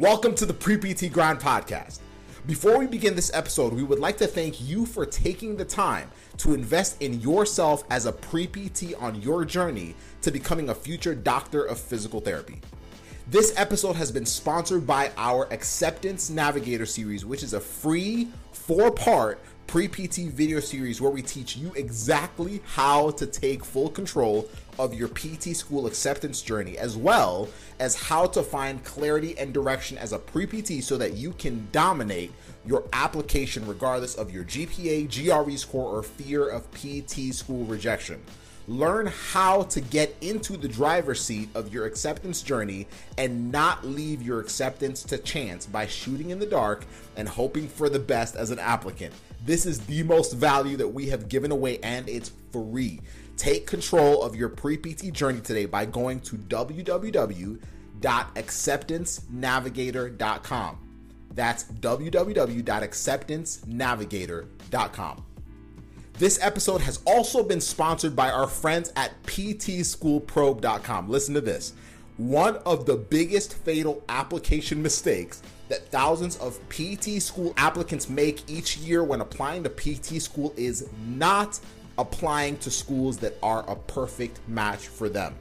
Welcome to the Pre PT Grind Podcast. Before we begin this episode, we would like to thank you for taking the time to invest in yourself as a pre PT on your journey to becoming a future doctor of physical therapy. This episode has been sponsored by our Acceptance Navigator series, which is a free four part pre PT video series where we teach you exactly how to take full control of your PT school acceptance journey, as well as how to find clarity and direction as a pre PT so that you can dominate your application regardless of your GPA, GRE score, or fear of PT school rejection. Learn how to get into the driver's seat of your acceptance journey and not leave your acceptance to chance by shooting in the dark and hoping for the best as an applicant. This is the most value that we have given away and it's free. Take control of your pre PT journey today by going to www.acceptancenavigator.com. That's www.acceptancenavigator.com. This episode has also been sponsored by our friends at ptschoolprobe.com. Listen to this. One of the biggest fatal application mistakes that thousands of PT school applicants make each year when applying to PT school is not applying to schools that are a perfect match for them.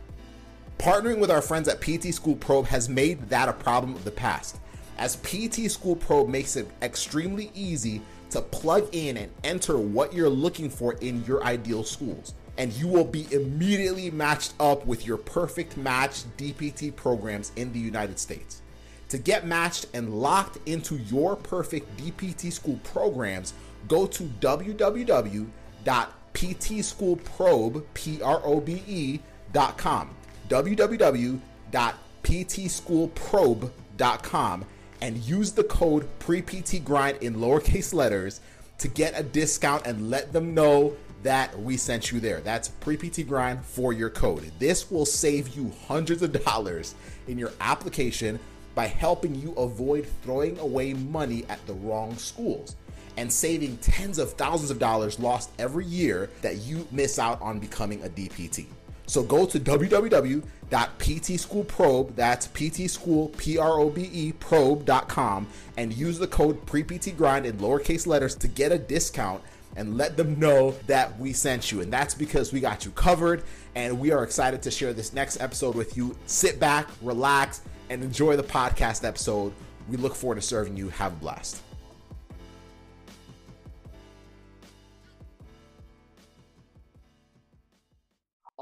Partnering with our friends at PT School Probe has made that a problem of the past, as PT School Probe makes it extremely easy to plug in and enter what you're looking for in your ideal schools. And you will be immediately matched up with your perfect match DPT programs in the United States. To get matched and locked into your perfect DPT school programs, go to www.ptschoolprobe.com. www.ptschoolprobe.com and use the code PREPTGRIND in lowercase letters to get a discount and let them know that we sent you there. That's PREPTGRIND for your code. This will save you hundreds of dollars in your application by helping you avoid throwing away money at the wrong schools and saving tens of thousands of dollars lost every year that you miss out on becoming a DPT. So go to www.ptschoolprobe, that's ptschool, P-R-O-B-E, probe.com, and use the code PREPTGRIND in lowercase letters to get a discount and let them know that we sent you. And that's because we got you covered, and we are excited to share this next episode with you. Sit back, relax, and enjoy the podcast episode. We look forward to serving you. Have a blast.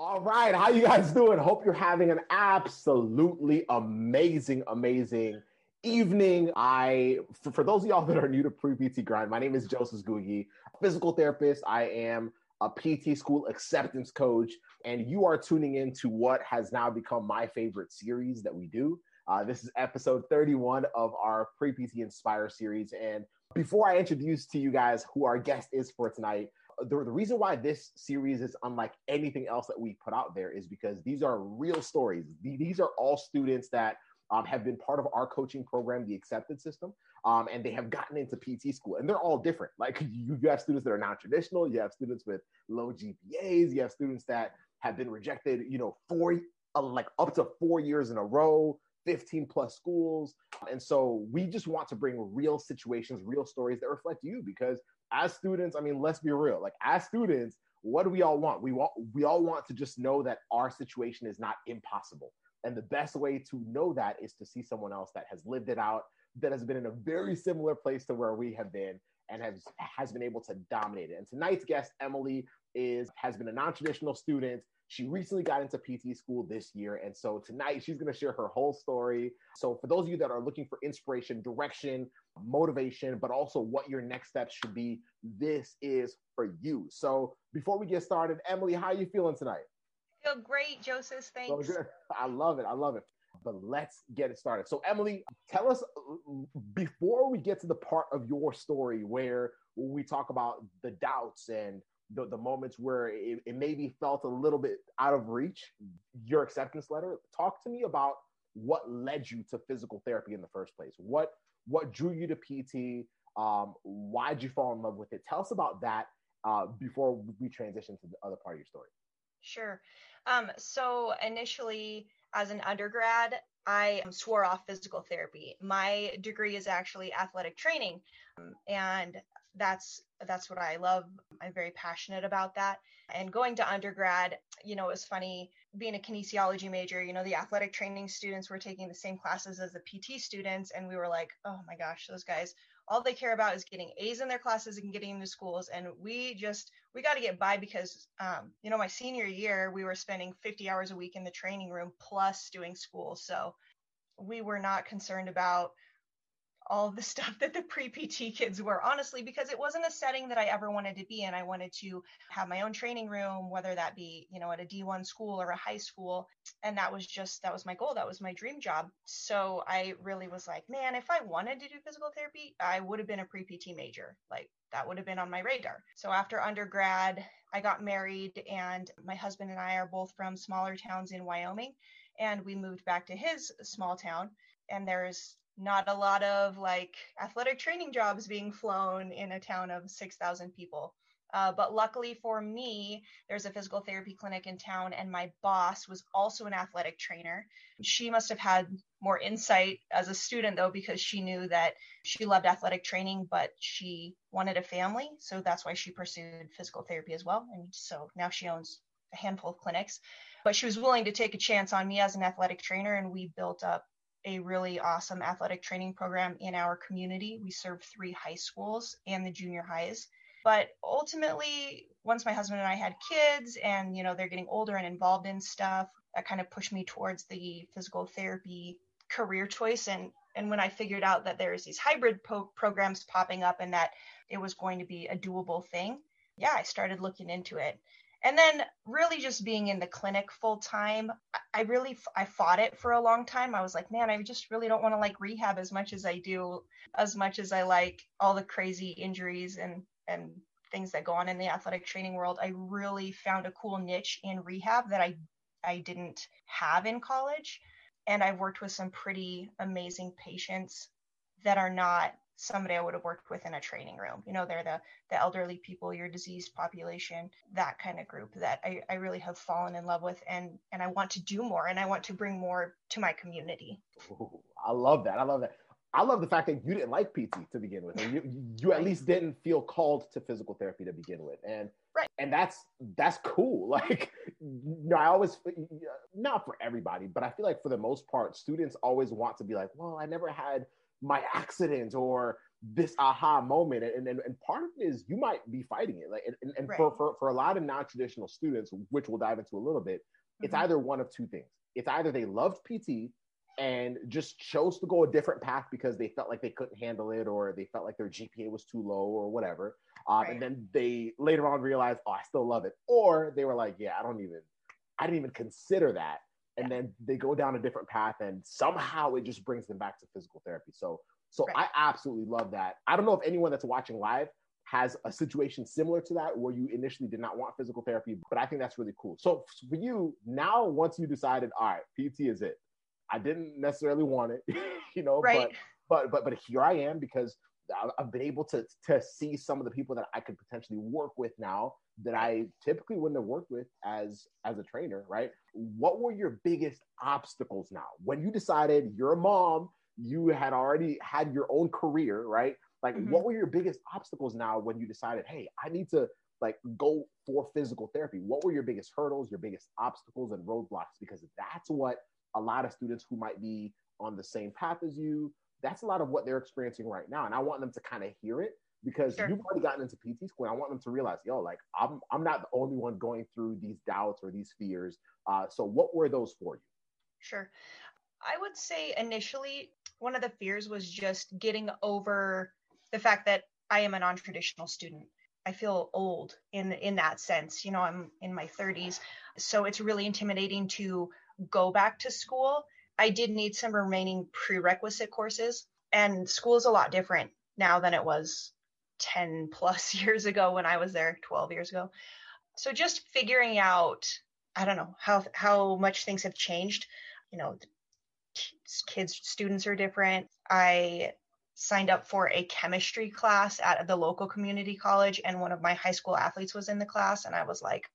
All right, how you guys doing? Hope you're having an absolutely amazing, amazing evening. I, for, for those of y'all that are new to Pre PT Grind, my name is Joseph Gugi, physical therapist. I am a PT school acceptance coach, and you are tuning in to what has now become my favorite series that we do. Uh, this is episode 31 of our Pre PT Inspire series. And before I introduce to you guys who our guest is for tonight, the, the reason why this series is unlike anything else that we put out there is because these are real stories. These are all students that um, have been part of our coaching program, the Accepted System, um, and they have gotten into PT school, and they're all different. Like you, you have students that are non-traditional, you have students with low GPAs, you have students that have been rejected, you know, four uh, like up to four years in a row. 15 plus schools. And so we just want to bring real situations, real stories that reflect you because as students, I mean, let's be real. Like as students, what do we all want? We want we all want to just know that our situation is not impossible. And the best way to know that is to see someone else that has lived it out, that has been in a very similar place to where we have been and has has been able to dominate it. And tonight's guest, Emily, is has been a non-traditional student. She recently got into PT school this year. And so tonight she's going to share her whole story. So, for those of you that are looking for inspiration, direction, motivation, but also what your next steps should be, this is for you. So, before we get started, Emily, how are you feeling tonight? I Feel great, Joseph. Thanks. So I love it. I love it. But let's get it started. So, Emily, tell us before we get to the part of your story where we talk about the doubts and the, the moments where it, it maybe felt a little bit out of reach, your acceptance letter. Talk to me about what led you to physical therapy in the first place. What what drew you to PT? Um, why did you fall in love with it? Tell us about that uh, before we transition to the other part of your story. Sure. Um, so initially, as an undergrad, I swore off physical therapy. My degree is actually athletic training, um, and that's that's what I love. I'm very passionate about that. And going to undergrad, you know, it was funny being a kinesiology major, you know, the athletic training students were taking the same classes as the PT students and we were like, "Oh my gosh, those guys all they care about is getting A's in their classes and getting into schools. And we just, we got to get by because, um, you know, my senior year, we were spending 50 hours a week in the training room plus doing school. So we were not concerned about all the stuff that the pre PT kids were, honestly, because it wasn't a setting that I ever wanted to be in. I wanted to have my own training room, whether that be, you know, at a D1 school or a high school. And that was just, that was my goal. That was my dream job. So I really was like, man, if I wanted to do physical therapy, I would have been a pre PT major. Like that would have been on my radar. So after undergrad, I got married, and my husband and I are both from smaller towns in Wyoming. And we moved back to his small town. And there's not a lot of like athletic training jobs being flown in a town of 6,000 people. Uh, but luckily for me, there's a physical therapy clinic in town, and my boss was also an athletic trainer. She must have had more insight as a student, though, because she knew that she loved athletic training, but she wanted a family. So that's why she pursued physical therapy as well. And so now she owns a handful of clinics. But she was willing to take a chance on me as an athletic trainer, and we built up a really awesome athletic training program in our community. We serve three high schools and the junior highs. But ultimately, once my husband and I had kids and, you know, they're getting older and involved in stuff, that kind of pushed me towards the physical therapy career choice. And, and when I figured out that there's these hybrid po- programs popping up and that it was going to be a doable thing, yeah, I started looking into it and then really just being in the clinic full time i really i fought it for a long time. I was like man i just really don't want to like rehab as much as i do as much as i like all the crazy injuries and and things that go on in the athletic training world. I really found a cool niche in rehab that i i didn't have in college. And i've worked with some pretty amazing patients that are not somebody I would have worked with in a training room. You know, they're the the elderly people, your diseased population, that kind of group that I, I really have fallen in love with and and I want to do more and I want to bring more to my community. Ooh, I love that. I love that. I love the fact that you didn't like PT to begin with, and you you at least didn't feel called to physical therapy to begin with, and right. and that's that's cool. Like, you know, I always not for everybody, but I feel like for the most part, students always want to be like, well, I never had my accident or this aha moment and, and, and part of it is you might be fighting it like and, and right. for, for, for a lot of non-traditional students which we'll dive into a little bit mm-hmm. it's either one of two things it's either they loved pt and just chose to go a different path because they felt like they couldn't handle it or they felt like their gpa was too low or whatever um, right. and then they later on realized oh i still love it or they were like yeah i don't even i didn't even consider that and yeah. then they go down a different path and somehow it just brings them back to physical therapy so so right. i absolutely love that i don't know if anyone that's watching live has a situation similar to that where you initially did not want physical therapy but i think that's really cool so for you now once you decided all right pt is it i didn't necessarily want it you know right. but but but but here i am because I've been able to to see some of the people that I could potentially work with now that I typically wouldn't have worked with as as a trainer, right? What were your biggest obstacles now when you decided you're a mom, you had already had your own career, right? Like mm-hmm. what were your biggest obstacles now when you decided, "Hey, I need to like go for physical therapy?" What were your biggest hurdles, your biggest obstacles and roadblocks because that's what a lot of students who might be on the same path as you that's a lot of what they're experiencing right now. And I want them to kind of hear it because sure. you've already gotten into PT school. I want them to realize, yo, like I'm I'm not the only one going through these doubts or these fears. Uh, so what were those for you? Sure. I would say initially one of the fears was just getting over the fact that I am a non-traditional student. I feel old in in that sense. You know, I'm in my 30s, so it's really intimidating to go back to school I did need some remaining prerequisite courses, and school is a lot different now than it was 10 plus years ago when I was there 12 years ago. So just figuring out, I don't know how how much things have changed. You know, kids, students are different. I signed up for a chemistry class at the local community college, and one of my high school athletes was in the class, and I was like,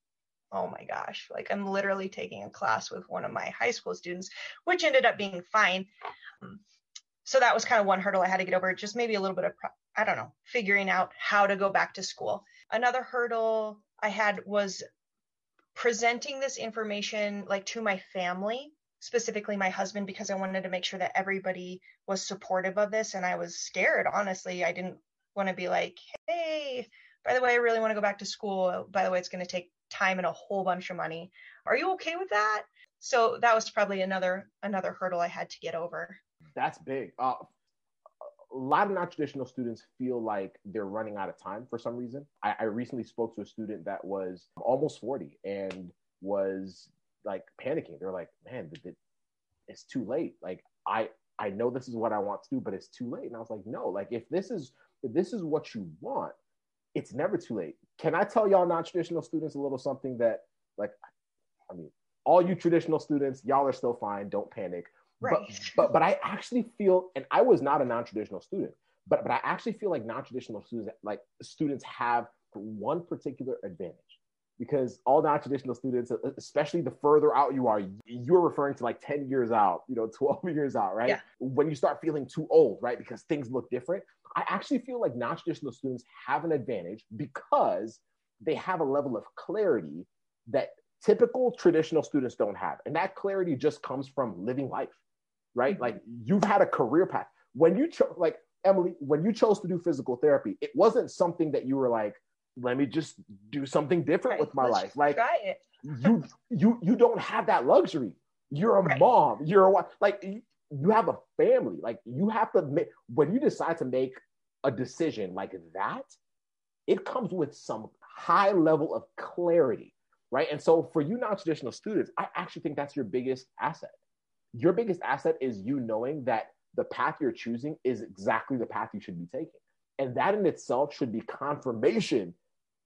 oh my gosh, like I'm literally taking a class with one of my high school students, which ended up being fine. Um, So that was kind of one hurdle I had to get over. Just maybe a little bit of, I don't know, figuring out how to go back to school. Another hurdle I had was presenting this information like to my family specifically my husband because I wanted to make sure that everybody was supportive of this and I was scared honestly I didn't want to be like hey by the way I really want to go back to school by the way it's going to take time and a whole bunch of money are you okay with that so that was probably another another hurdle I had to get over that's big uh, a lot of non-traditional students feel like they're running out of time for some reason I, I recently spoke to a student that was almost 40 and was like panicking. They're like, man, it's too late. Like I I know this is what I want to do, but it's too late. And I was like, no, like if this is if this is what you want, it's never too late. Can I tell y'all non-traditional students a little something that like I mean, all you traditional students, y'all are still fine. Don't panic. Right. But, but but I actually feel, and I was not a non-traditional student, but but I actually feel like non-traditional students like students have one particular advantage because all non-traditional students especially the further out you are you're referring to like 10 years out you know 12 years out right yeah. when you start feeling too old right because things look different i actually feel like non-traditional students have an advantage because they have a level of clarity that typical traditional students don't have and that clarity just comes from living life right mm-hmm. like you've had a career path when you chose like emily when you chose to do physical therapy it wasn't something that you were like let me just do something different right. with my Let's life. Like you you you don't have that luxury. You're a right. mom. You're a like you have a family. Like you have to make when you decide to make a decision like that, it comes with some high level of clarity, right? And so for you non-traditional students, I actually think that's your biggest asset. Your biggest asset is you knowing that the path you're choosing is exactly the path you should be taking. And that in itself should be confirmation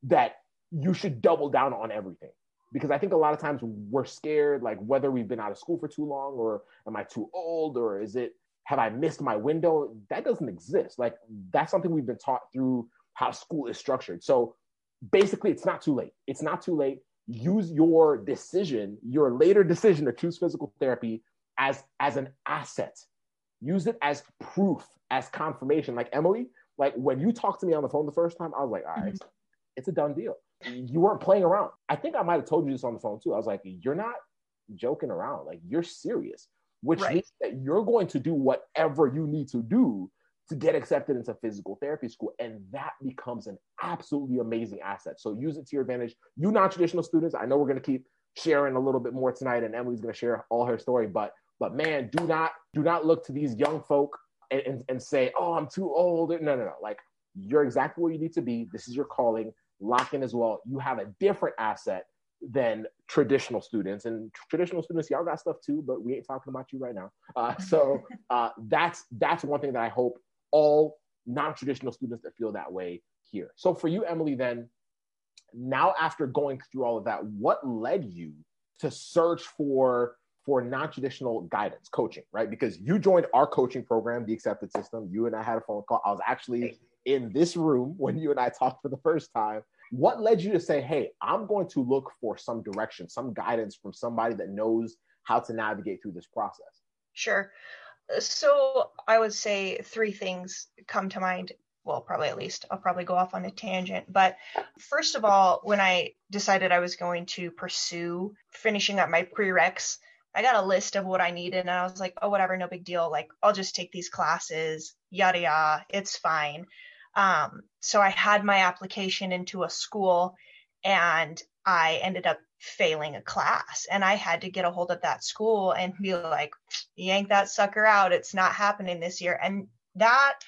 that you should double down on everything because I think a lot of times we're scared, like whether we've been out of school for too long, or am I too old, or is it have I missed my window? That doesn't exist. Like that's something we've been taught through how school is structured. So basically, it's not too late. It's not too late. Use your decision, your later decision to choose physical therapy as as an asset. Use it as proof, as confirmation. Like Emily, like when you talked to me on the phone the first time, I was like, all right, mm-hmm it's a done deal. You weren't playing around. I think I might have told you this on the phone too. I was like, you're not joking around. Like you're serious, which right. means that you're going to do whatever you need to do to get accepted into physical therapy school. And that becomes an absolutely amazing asset. So use it to your advantage. You non-traditional students, I know we're going to keep sharing a little bit more tonight and Emily's going to share all her story, but but man, do not do not look to these young folk and, and, and say, oh, I'm too old. No, no, no. Like you're exactly where you need to be. This is your calling lock in as well. You have a different asset than traditional students. And traditional students, y'all got stuff too, but we ain't talking about you right now. Uh, so uh, that's that's one thing that I hope all non-traditional students that feel that way here. So for you, Emily, then now after going through all of that, what led you to search for for non-traditional guidance coaching, right? Because you joined our coaching program, the Accepted System. You and I had a phone call. I was actually in this room when you and I talked for the first time. What led you to say, hey, I'm going to look for some direction, some guidance from somebody that knows how to navigate through this process? Sure. So I would say three things come to mind. Well, probably at least. I'll probably go off on a tangent. But first of all, when I decided I was going to pursue finishing up my prereqs, I got a list of what I needed and I was like, oh, whatever, no big deal. Like, I'll just take these classes, yada, yada, it's fine. Um, so I had my application into a school and I ended up failing a class and I had to get a hold of that school and be like, yank that sucker out. It's not happening this year. And that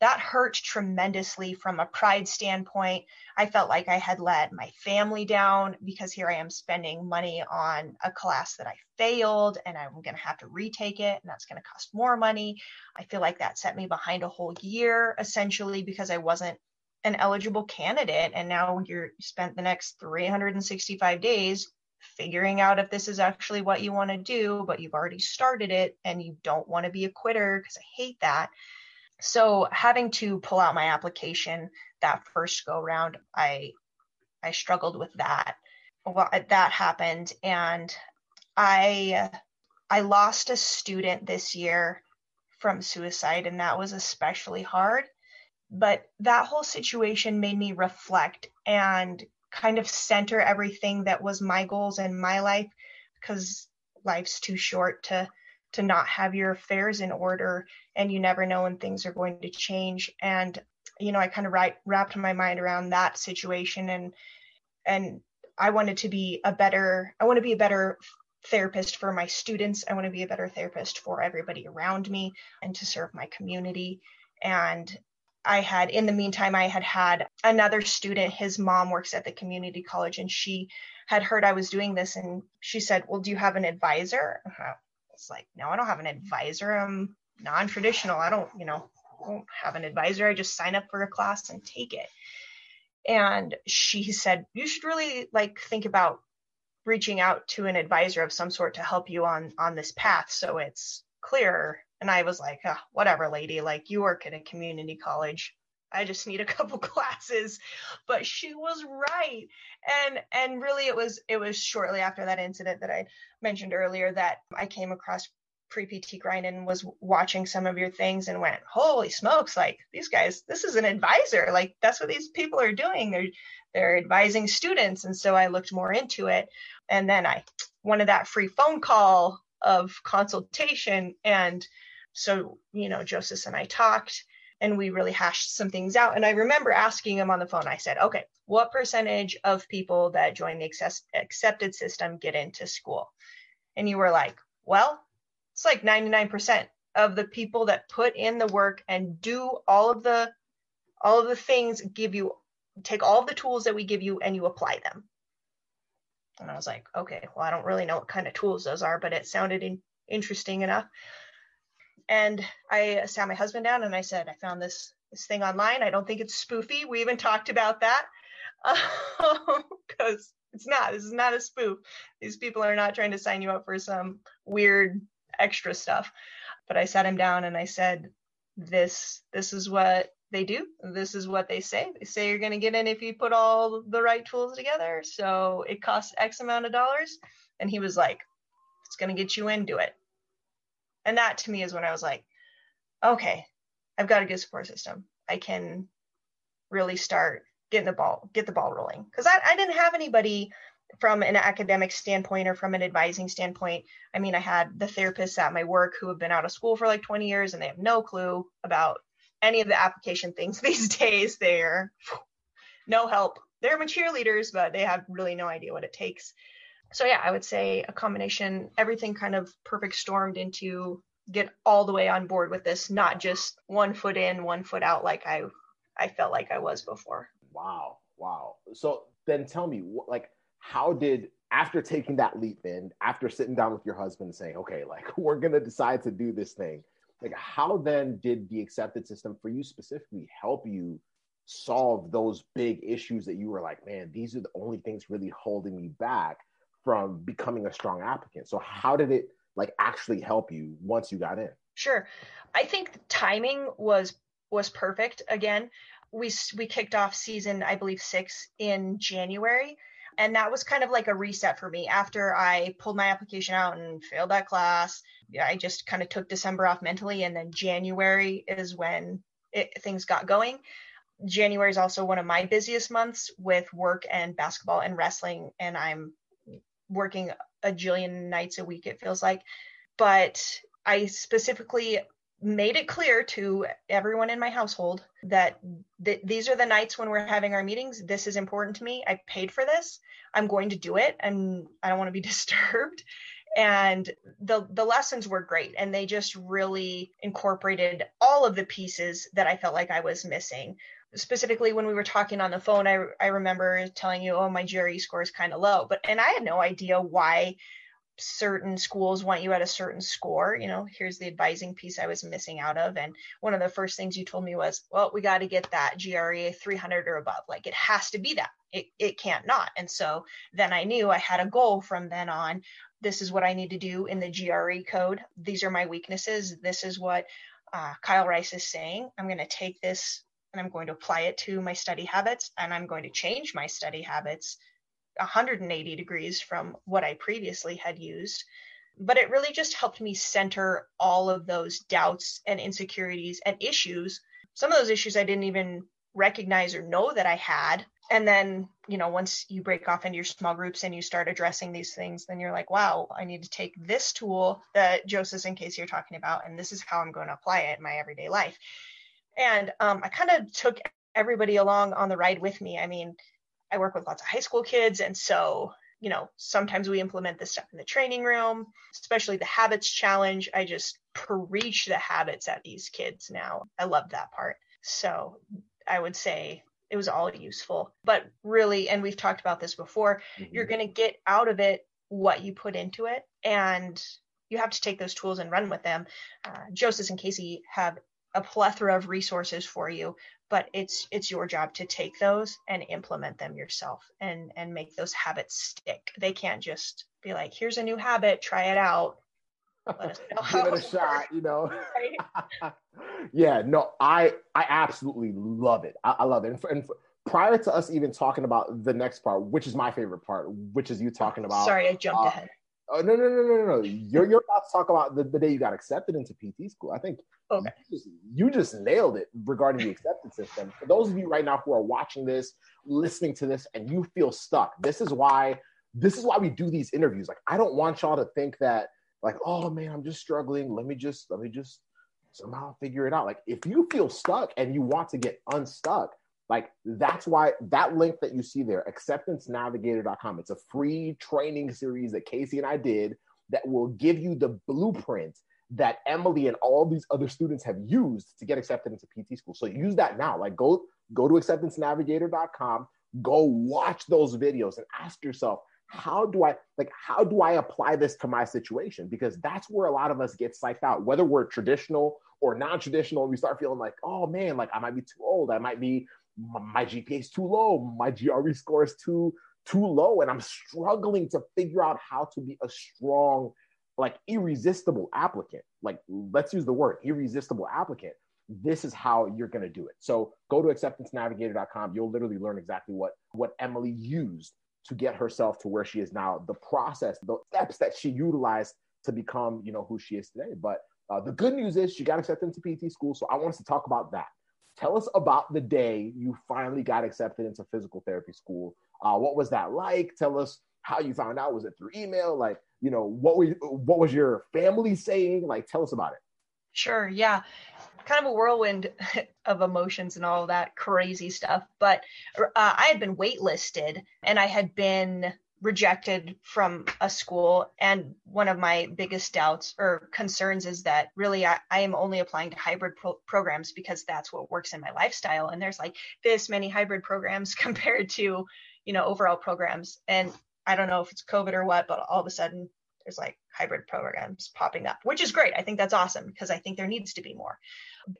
that hurt tremendously from a pride standpoint. I felt like I had let my family down because here I am spending money on a class that I failed and I'm going to have to retake it and that's going to cost more money. I feel like that set me behind a whole year essentially because I wasn't an eligible candidate and now you're spent the next 365 days figuring out if this is actually what you want to do but you've already started it and you don't want to be a quitter because I hate that so having to pull out my application that first go round, I I struggled with that. well, that happened, and I I lost a student this year from suicide, and that was especially hard. But that whole situation made me reflect and kind of center everything that was my goals in my life because life's too short to to not have your affairs in order and you never know when things are going to change and you know i kind of right, wrapped my mind around that situation and and i wanted to be a better i want to be a better therapist for my students i want to be a better therapist for everybody around me and to serve my community and I had, in the meantime, I had had another student. His mom works at the community college and she had heard I was doing this and she said, Well, do you have an advisor? Uh-huh. It's like, no, I don't have an advisor. I'm non-traditional. I don't, you know, don't have an advisor. I just sign up for a class and take it. And she said, you should really like think about reaching out to an advisor of some sort to help you on on this path so it's clear. And I was like, oh, whatever, lady, like you work at a community college. I just need a couple classes. But she was right. And and really it was it was shortly after that incident that I mentioned earlier that I came across pre PT grind and was watching some of your things and went, holy smokes, like these guys, this is an advisor. Like that's what these people are doing. They're they're advising students. And so I looked more into it. And then I wanted that free phone call of consultation. And so, you know, Joseph and I talked and we really hashed some things out. And I remember asking him on the phone, I said, okay, what percentage of people that join the access- accepted system get into school? And you were like, well, it's like 99% of the people that put in the work and do all of the all of the things give you take all of the tools that we give you and you apply them and i was like okay well i don't really know what kind of tools those are but it sounded in, interesting enough and I sat my husband down and I said, I found this this thing online. I don't think it's spoofy. We even talked about that because um, it's not. This is not a spoof. These people are not trying to sign you up for some weird extra stuff. But I sat him down and I said, "This this is what they do. This is what they say. They say you're going to get in if you put all the right tools together. So it costs X amount of dollars." And he was like, "It's going to get you into it." And that to me is when I was like, okay, I've got a good support system. I can really start getting the ball, get the ball rolling. Because I, I didn't have anybody from an academic standpoint or from an advising standpoint. I mean, I had the therapists at my work who have been out of school for like 20 years and they have no clue about any of the application things these days. They're no help. They're cheerleaders, but they have really no idea what it takes so yeah, I would say a combination, everything kind of perfect stormed into get all the way on board with this, not just one foot in, one foot out like I I felt like I was before. Wow. Wow. So then tell me like how did after taking that leap in, after sitting down with your husband and saying, okay, like we're gonna decide to do this thing, like how then did the accepted system for you specifically help you solve those big issues that you were like, man, these are the only things really holding me back from becoming a strong applicant. So how did it like actually help you once you got in? Sure. I think timing was was perfect. Again, we we kicked off season I believe 6 in January and that was kind of like a reset for me after I pulled my application out and failed that class. I just kind of took December off mentally and then January is when it, things got going. January is also one of my busiest months with work and basketball and wrestling and I'm working a jillion nights a week, it feels like. But I specifically made it clear to everyone in my household that th- these are the nights when we're having our meetings. This is important to me. I paid for this. I'm going to do it and I don't want to be disturbed. And the the lessons were great and they just really incorporated all of the pieces that I felt like I was missing specifically when we were talking on the phone, I, I remember telling you, oh, my GRE score is kind of low. But, and I had no idea why certain schools want you at a certain score. You know, here's the advising piece I was missing out of. And one of the first things you told me was, well, we got to get that GRE 300 or above. Like it has to be that. It, it can't not. And so then I knew I had a goal from then on. This is what I need to do in the GRE code. These are my weaknesses. This is what uh, Kyle Rice is saying. I'm going to take this and I'm going to apply it to my study habits and I'm going to change my study habits 180 degrees from what I previously had used. But it really just helped me center all of those doubts and insecurities and issues. Some of those issues I didn't even recognize or know that I had. And then, you know, once you break off into your small groups and you start addressing these things, then you're like, wow, I need to take this tool that Joseph and Casey are talking about, and this is how I'm going to apply it in my everyday life. And um, I kind of took everybody along on the ride with me. I mean, I work with lots of high school kids, and so you know, sometimes we implement this stuff in the training room, especially the habits challenge. I just preach the habits at these kids now. I love that part. So I would say it was all useful. But really, and we've talked about this before, mm-hmm. you're going to get out of it what you put into it. And you have to take those tools and run with them. Uh, Joseph and Casey have a plethora of resources for you, but it's it's your job to take those and implement them yourself and and make those habits stick. They can't just be like, here's a new habit, try it out. Let us know Give it a shot, you know. yeah, no, I I absolutely love it. I, I love it. And, for, and for, prior to us even talking about the next part, which is my favorite part, which is you talking about. Sorry, I jumped uh, ahead. Oh no no no no no! You're you're about to talk about the, the day you got accepted into PT school. I think oh. okay. you, just, you just nailed it regarding the acceptance system. For those of you right now who are watching this, listening to this, and you feel stuck, this is why this is why we do these interviews. Like I don't want y'all to think that like oh man I'm just struggling. Let me just let me just somehow figure it out. Like if you feel stuck and you want to get unstuck, like that's why that link that you see there, acceptancenavigator.com, it's a free training series that Casey and I did that will give you the blueprint that Emily and all these other students have used to get accepted into PT school. So use that now. Like go go to acceptancenavigator.com, go watch those videos and ask yourself, how do I like how do I apply this to my situation? Because that's where a lot of us get psyched out, whether we're traditional or non-traditional, we start feeling like, oh man, like I might be too old, I might be my GPA is too low, my GRE score is too too low, and I'm struggling to figure out how to be a strong, like irresistible applicant. Like let's use the word irresistible applicant. This is how you're going to do it. So go to acceptancenavigator.com. You'll literally learn exactly what what Emily used to get herself to where she is now. The process, the steps that she utilized to become, you know, who she is today. But uh, the good news is she got accepted into PT school. So I want us to talk about that. Tell us about the day you finally got accepted into physical therapy school. Uh, what was that like? Tell us how you found out. Was it through email? Like, you know, what was what was your family saying? Like, tell us about it. Sure. Yeah. Kind of a whirlwind of emotions and all that crazy stuff. But uh, I had been waitlisted and I had been rejected from a school. And one of my biggest doubts or concerns is that really I, I am only applying to hybrid pro- programs because that's what works in my lifestyle. And there's like this many hybrid programs compared to, you know, overall programs. And I don't know if it's COVID or what, but all of a sudden there's like hybrid programs popping up, which is great. I think that's awesome because I think there needs to be more.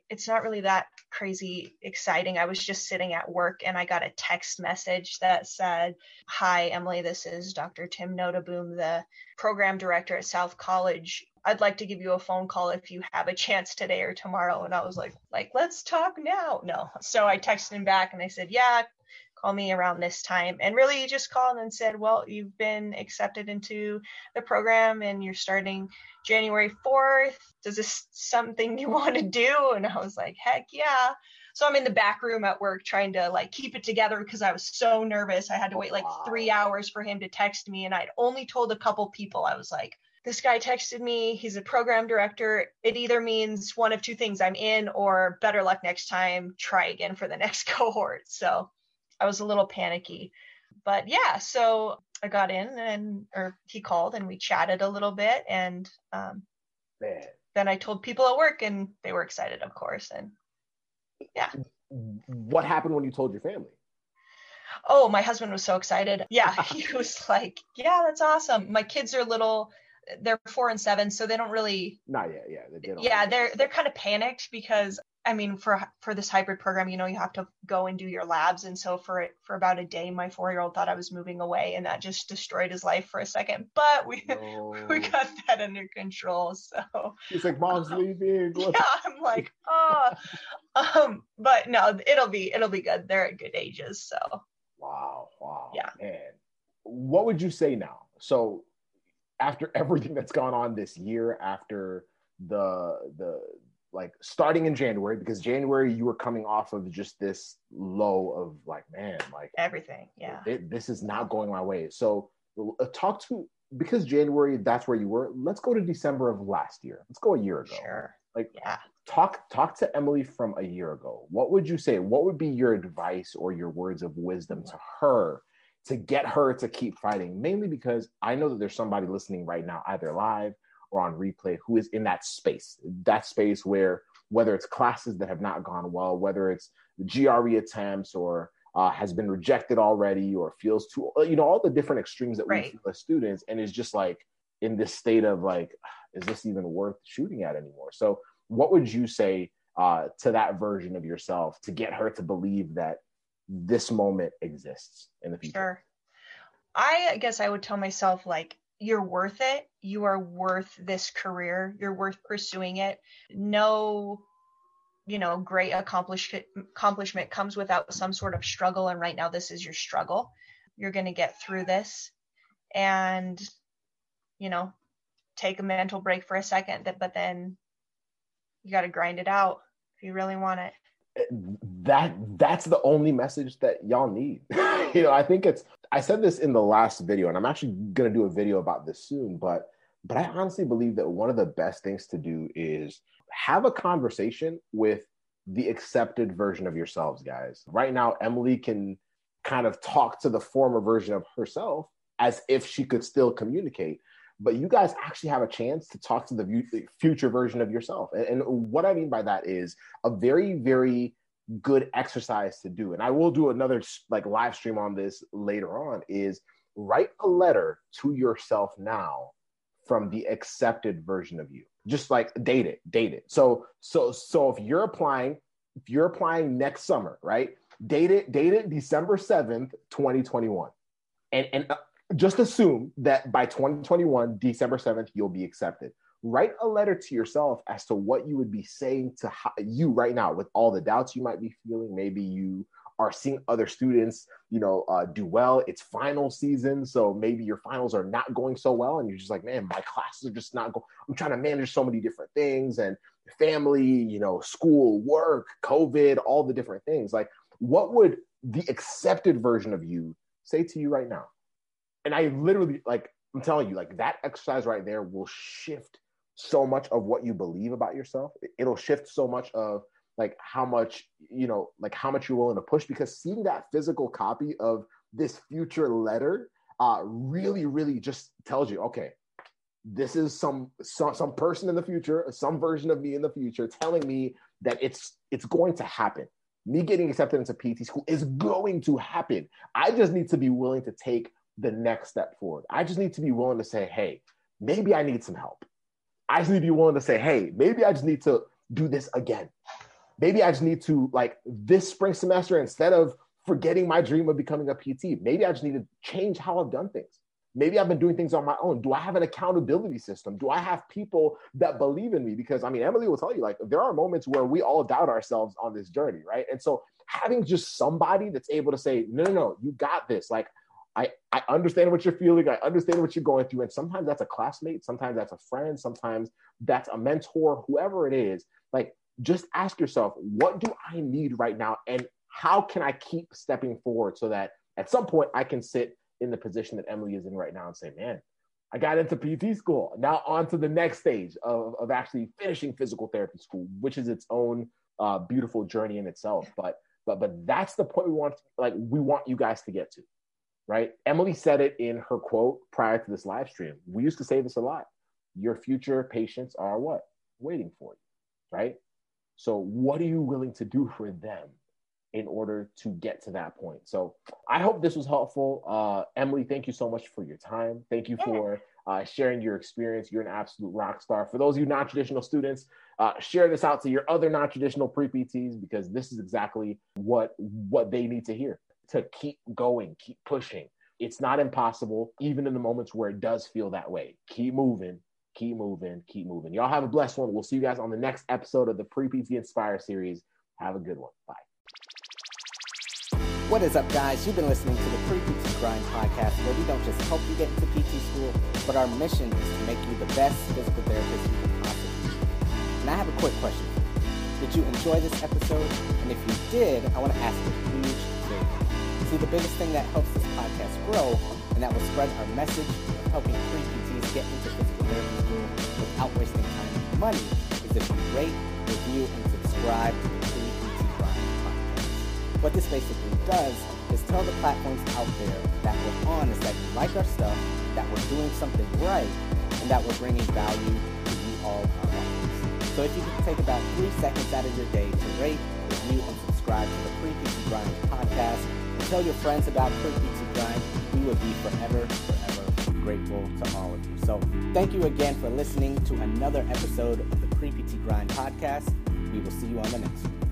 It's not really that crazy exciting. I was just sitting at work and I got a text message that said, Hi, Emily, this is Dr. Tim Noteboom, the program director at South College. I'd like to give you a phone call if you have a chance today or tomorrow. And I was like, like, let's talk now. No. So I texted him back and I said, yeah, call me around this time. And really, he just called and said, Well, you've been accepted into the program and you're starting January 4th. Is this something you want to do? And I was like, Heck yeah. So I'm in the back room at work trying to like keep it together because I was so nervous. I had to wait like three hours for him to text me. And I'd only told a couple people. I was like, this guy texted me. He's a program director. It either means one of two things I'm in or better luck next time. Try again for the next cohort. So I was a little panicky. But yeah, so I got in and or he called and we chatted a little bit and um, then I told people at work and they were excited, of course. And yeah. What happened when you told your family? Oh, my husband was so excited. Yeah, he was like, "Yeah, that's awesome." My kids are little; they're four and seven, so they don't really. Not yet. Yeah. They yeah, they're they're kind of panicked because I mean, for for this hybrid program, you know, you have to go and do your labs, and so for for about a day, my four year old thought I was moving away, and that just destroyed his life for a second. But we no. we got that under control. So he's like, "Mom's leaving." yeah, I'm like, oh, um, but no, it'll be it'll be good. They're at good ages, so. Wow! Wow! Yeah. Man, what would you say now? So after everything that's gone on this year, after the the like starting in January, because January you were coming off of just this low of like, man, like everything, yeah, it, this is not going my way. So uh, talk to because January that's where you were. Let's go to December of last year. Let's go a year ago. Sure. Like, yeah. Talk talk to Emily from a year ago. What would you say? What would be your advice or your words of wisdom to her to get her to keep fighting? Mainly because I know that there's somebody listening right now, either live or on replay, who is in that space. That space where whether it's classes that have not gone well, whether it's the GRE attempts or uh, has been rejected already or feels too, you know, all the different extremes that right. we feel as students, and is just like in this state of like, is this even worth shooting at anymore? So what would you say uh, to that version of yourself to get her to believe that this moment exists in the future? Sure. I guess I would tell myself like you're worth it. You are worth this career. You're worth pursuing it. No, you know, great accomplishment accomplishment comes without some sort of struggle. And right now, this is your struggle. You're going to get through this, and you know, take a mental break for a second. But then you got to grind it out if you really want it that that's the only message that y'all need you know i think it's i said this in the last video and i'm actually going to do a video about this soon but but i honestly believe that one of the best things to do is have a conversation with the accepted version of yourselves guys right now emily can kind of talk to the former version of herself as if she could still communicate but you guys actually have a chance to talk to the future version of yourself. And, and, what I mean by that is a very, very good exercise to do. And I will do another like live stream on this later on is write a letter to yourself now from the accepted version of you. Just like date it, date it. So, so, so if you're applying, if you're applying next summer, right? Date it, date it December 7th, 2021. And, and uh, just assume that by 2021, December 7th, you'll be accepted. Write a letter to yourself as to what you would be saying to you right now with all the doubts you might be feeling. Maybe you are seeing other students, you know, uh, do well. It's final season, so maybe your finals are not going so well, and you're just like, man, my classes are just not going. I'm trying to manage so many different things, and family, you know, school, work, COVID, all the different things. Like, what would the accepted version of you say to you right now? and I literally like I'm telling you, like that exercise right there will shift so much of what you believe about yourself. It'll shift so much of like how much you know, like how much you're willing to push because seeing that physical copy of this future letter uh, really, really just tells you, okay, this is some, some some person in the future, some version of me in the future, telling me that it's it's going to happen. Me getting accepted into PT school is going to happen. I just need to be willing to take the next step forward. I just need to be willing to say, hey, maybe I need some help. I just need to be willing to say, hey, maybe I just need to do this again. Maybe I just need to, like, this spring semester, instead of forgetting my dream of becoming a PT, maybe I just need to change how I've done things. Maybe I've been doing things on my own. Do I have an accountability system? Do I have people that believe in me? Because I mean, Emily will tell you, like, there are moments where we all doubt ourselves on this journey, right? And so having just somebody that's able to say, no, no, no, you got this. Like, I, I understand what you're feeling. I understand what you're going through. And sometimes that's a classmate. Sometimes that's a friend. Sometimes that's a mentor, whoever it is. Like, just ask yourself, what do I need right now? And how can I keep stepping forward so that at some point I can sit in the position that Emily is in right now and say, man, I got into PT school. Now on to the next stage of, of actually finishing physical therapy school, which is its own uh, beautiful journey in itself. But but but that's the point we want like we want you guys to get to right? Emily said it in her quote prior to this live stream. We used to say this a lot. Your future patients are what? Waiting for you, right? So, what are you willing to do for them in order to get to that point? So, I hope this was helpful. Uh, Emily, thank you so much for your time. Thank you for uh, sharing your experience. You're an absolute rock star. For those of you non traditional students, uh, share this out to your other non traditional pre PTs because this is exactly what what they need to hear to keep going, keep pushing. It's not impossible, even in the moments where it does feel that way. Keep moving, keep moving, keep moving. Y'all have a blessed one. We'll see you guys on the next episode of the Pre PT Inspire series. Have a good one. Bye. What is up, guys? You've been listening to the Pre PT Grind podcast, where we don't just help you get into PT school, but our mission is to make you the best physical therapist you can possibly be. And I have a quick question. Did you enjoy this episode? And if you did, I want to ask a huge. See, the biggest thing that helps this podcast grow and that will spread our message of helping pre PTs get into physical therapy school without wasting time and money is if you rate, review, and subscribe to the Pre PT podcast. What this basically does is tell the platforms out there that we're on is that you like our stuff, that we're doing something right, and that we're bringing value to you all lives. So if you could take about three seconds out of your day to rate, review, and subscribe to the Pre PT Grind podcast, tell your friends about Pre PT Grind, we would be forever, forever grateful to all of you. So thank you again for listening to another episode of the Pre PT Grind podcast. We will see you on the next one.